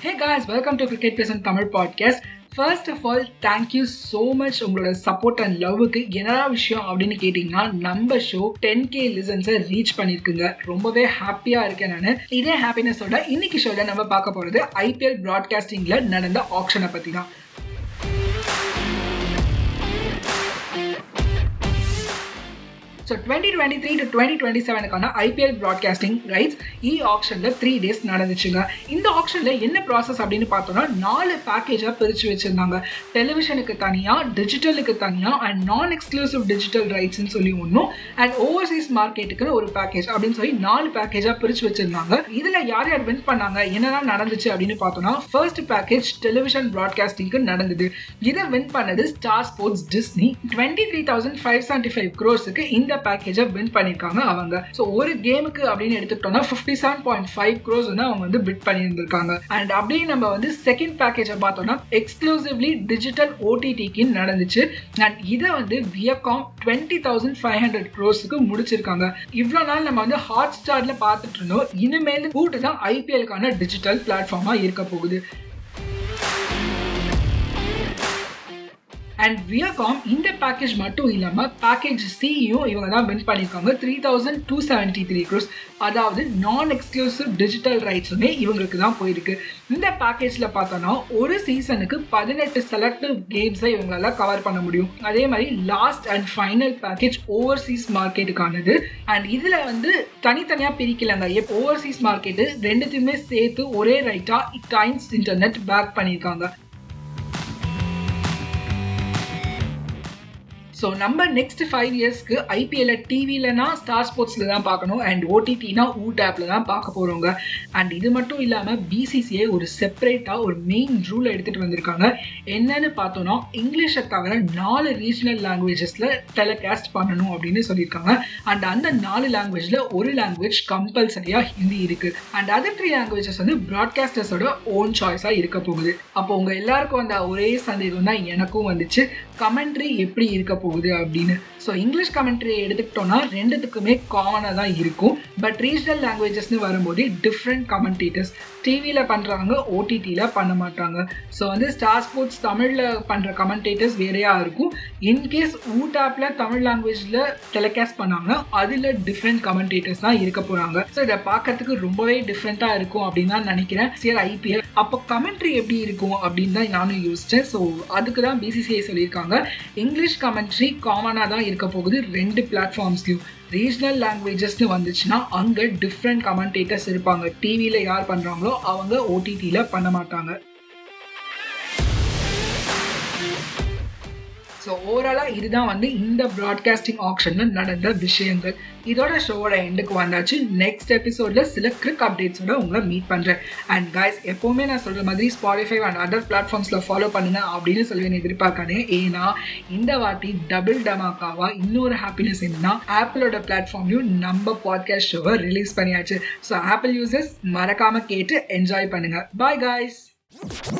Hey guys welcome to cricket passion Tamil podcast first of all thank you so much உங்களோட support and லவ்வுக்கு என்னடா விஷயம் அப்படின்னு கேட்டிங்கன்னா நம்ம ஷோ டென் கே லிசன்ஸை ரீச் பண்ணியிருக்குங்க. ரொம்பவே ஹாப்பியாக இருக்கேன் நான். இதே ஹாப்பினஸோட இன்னைக்கு ஷோவில் நம்ம பார்க்க போகிறது ஐபிஎல் ப்ராட்காஸ்டிங்கில் நடந்த ஆப்ஷனை பற்றி தான் so twenty twenty three to twenty twenty செவனுக்கான IPL broadcasting rights e ஆப்ஷனில் த்ரீ டேஸ் நடந்துச்சுங்க. இந்த ஆப்ஷனில் என்ன ப்ராசஸ் அப்படின்னு பார்த்தோம்னா நாலு பேக்கேஜாக பிரித்து வச்சுருந்தாங்க. டெலிவிஷனுக்கு தனியாக டிஜிட்டலுக்கு தனியாக அண்ட் நான் எக்ஸ்க்ளூசிவ் டிஜிட்டல் ரைட்ஸ்னு சொல்லி ஒன்றும் அண்ட் ஓவர்சீஸ் மார்க்கெட்டுக்கு ஒரு பேக்கேஜ் அப்படின்னு சொல்லி நாலு பேக்கேஜாக பிரித்து வச்சுருந்தாங்க. இதில் யார் யார் வின் பண்ணாங்க என்னெல்லாம் நடந்துச்சு அப்படின்னு பார்த்தோம்னா ஃபர்ஸ்ட் பேக்கேஜ் டெலிவிஷன் ப்ராட்காஸ்டிங்க்கு நடந்தது. இதை வின் பண்ணது Star Sports Disney twenty three thousand five seventy five க்ரோஸுக்கு இந்த பேக்கேஜை வின் பண்ணியிருக்காங்க அவங்க. ஸோ ஒரு கேமுக்கு அப்படின்னு எடுத்துக்கிட்டோம்னா fifty seven point five crores வந்து அவங்க வந்து பிட் பண்ணியிருந்திருக்காங்க. அண்ட் அப்படியே நம்ம வந்து செகண்ட் பேக்கேஜை பார்த்தோம்னா எக்ஸ்க்ளூசிவ்லி டிஜிட்டல் ஓடிடிக்கு நடந்துச்சு. அண்ட் இதை வந்து Viacom twenty thousand five hundred க்ரோஸுக்கு முடிச்சிருக்காங்க. இவ்வளோ நாள் நம்ம வந்து ஹாட் ஸ்டாரில் பார்த்துட்டு இருந்தோம். இனிமேல் கூட்டு தான் ஐபிஎலுக்கான டிஜிட்டல் பிளாட்ஃபார்மாக இருக்க போகுது. அண்ட் வியகாம் இந்த பேக்கேஜ் மட்டும் இல்லாமல் பேக்கேஜ் சியும் இவங்க தான் வின் பண்ணியிருக்காங்க. Three thousand two seventy three crores அதாவது நான் எக்ஸ்க்ளூசிவ் டிஜிட்டல் ரைட்ஸுமே இவங்களுக்கு தான் போயிருக்கு. இந்த பேக்கேஜில் பார்த்தோன்னா ஒரு சீசனுக்கு பதினெட்டு செலக்டிவ் கேம்ஸை இவங்களால கவர் பண்ண முடியும். அதே மாதிரி last and final package overseas மார்க்கெட்டுக்கானது and இதில் வந்து தனித்தனியாக பிரிக்கலங்க. ஓவர்சீஸ் மார்க்கெட்டு ரெண்டுத்தையுமே சேர்த்து ஒரே ரைட்டாக டைம்ஸ் இன்டர்நெட் பேக் பண்ணியிருக்காங்க. ஸோ நம்ம நெக்ஸ்ட் ஃபைவ் இயர்ஸ்க்கு ஐபிஎல்ல டிவிலனா ஸ்டார் ஸ்போர்ட்ஸில் தான் பார்க்கணும். அண்ட் ஓடிடினா ஊ டேப்பில் தான் பார்க்க போகிறவங்க அண்ட் இது மட்டும் இல்லாமல் பிசிசிஐ ஒரு செப்பரேட்டாக ஒரு மெயின் ரூல் எடுத்துகிட்டு வந்திருக்காங்க. என்னன்னு பார்த்தோன்னா இங்கிலீஷை தவிர நாலு ரீஜனல் லாங்குவேஜஸில் டெலிகாஸ்ட் பண்ணணும் அப்படின்னு சொல்லியிருக்காங்க. அண்ட் அந்த நாலு லாங்குவேஜில் ஒரு லாங்குவேஜ் கம்பல்சரியாக ஹிந்தி இருக்குது அண்ட் அதர் த்ரீ லாங்குவேஜஸ் வந்து ப்ராட்காஸ்டர்ஸோட ஓன் சாய்ஸாக இருக்க போகுது. அப்போ உங்கள் எல்லாருக்கும் வந்த ஒரே சந்தேகம் தான் எனக்கும் வந்துச்சு. கமெண்ட்ரி எப்படி இருக்க போகுது? அப்படின்னு. ஸோ இங்கிலீஷ் கமெண்ட்ரி எடுத்துக்கிட்டோம்னா ரெண்டுத்துக்குமே காமனாக தான் இருக்கும். பட் ரீஜனல் லாங்குவேஜஸ்னு வரும்போது டிஃப்ரெண்ட் கமெண்டேட்டர்ஸ் டிவியில் பண்ணுறாங்க ஓடிடியில் பண்ண மாட்டாங்க. ஸோ வந்து ஸ்டார் ஸ்போர்ட்ஸ் தமிழில் பண்ணுற கமெண்டேட்டர்ஸ் வேறையாக இருக்கும். இன்கேஸ் ஊட் ஆப்பில் தமிழ் லாங்குவேஜில் டெலிகாஸ்ட் பண்ணாங்கன்னா அதில் டிஃப்ரெண்ட் கமெண்டேட்டர்ஸ் தான் இருக்க போகிறாங்க ஸோ இதை பார்க்கறதுக்கு ரொம்பவே டிஃப்ரெண்ட்டாக இருக்கும் அப்படின்னு தான் நினைக்கிறேன். சரி ஐபிஎல் அப்போ கமெண்ட்ரி எப்படி இருக்கும் அப்படின்னு தான் நானும் யோசித்தேன் ஸோ அதுக்கு தான் பிசிசிஐ சொல்லியிருக்காங்க. இங்கிலீஷ் கமெண்ட்ரி காமனாக தான் இருக்க போகுது ரெண்டு பிளாட்ஃபார்ம்ஸ்லையும் ரீஜனல் லாங்குவேஜஸ்னு வந்துச்சுன்னா அங்கே டிஃப்ரெண்ட் கமெண்டேட்டர்ஸ் இருப்பாங்க. டிவியில் யார் பண்ணுறாங்களோ அவங்க ஓடிடியில் பண்ண மாட்டாங்க. ஸோ ஓவராலாக இதுதான் வந்து இந்த ப்ராட்காஸ்டிங் ஆப்ஷனில் நடந்த விஷயங்கள். இதோட ஷோவோட எண்டுக்கு வந்தாச்சு. நெக்ஸ்ட் எபிசோடில் சில கிரிக் அப்டேட்ஸோட உங்களை மீட் பண்ணுறேன் அண்ட் கைஸ் எப்போவுமே நான் சொல்கிற மாதிரி ஸ்பாடிஃபை அண்ட் அதர் பிளாட்ஃபார்ம்ஸில் ஃபாலோ பண்ணுங்க அப்படின்னு சொல்லி எதிர்பார்க்காதே ஏன்னா இந்த வாட்டி டபுள் டமாக்காவா இன்னொரு ஹாப்பினஸ் என்னன்னா ஆப்பிளோட பிளாட்ஃபார்ம்லையும் நம்ம பாட்காஸ்ட் ஷோவை ரிலீஸ் பண்ணியாச்சு. ஸோ ஆப்பிள் யூசர்ஸ் மறக்காமல் கேட்டு என்ஜாய் பண்ணுங்கள் bye guys